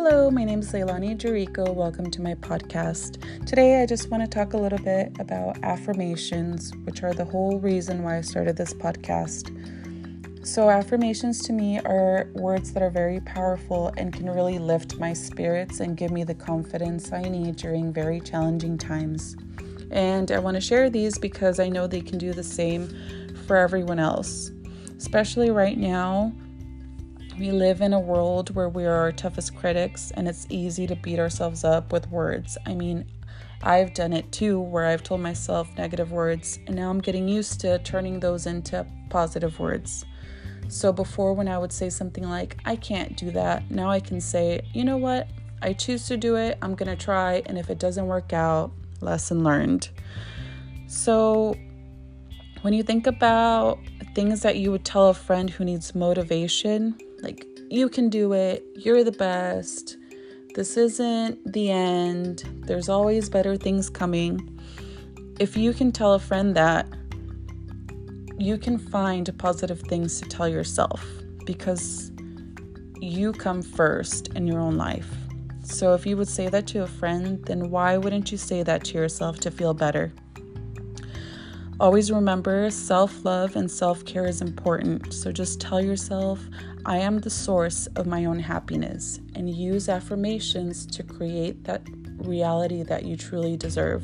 Hello, my name is Leilani Jericho. Welcome to my podcast. Today, I just want to talk a little bit about affirmations, which are the whole reason why I started this podcast. So, affirmations to me are words that are very powerful and can really lift my spirits and give me the confidence I need during very challenging times. And I want to share these because I know they can do the same for everyone else, especially right now we live in a world where we are our toughest critics and it's easy to beat ourselves up with words. I mean, I've done it too, where I've told myself negative words, and now I'm getting used to turning those into positive words. So before, when I would say something like, I can't do that, now I can say, you know what? I choose to do it, I'm gonna try, and if it doesn't work out, lesson learned. So when you think about things that you would tell a friend who needs motivation, like, you can do it, you're the best, this isn't the end, there's always better things coming. If you can tell a friend that, you can find positive things to tell yourself because you come first in your own life. So, if you would say that to a friend, then why wouldn't you say that to yourself to feel better? Always remember self love and self care is important. So just tell yourself, I am the source of my own happiness, and use affirmations to create that reality that you truly deserve.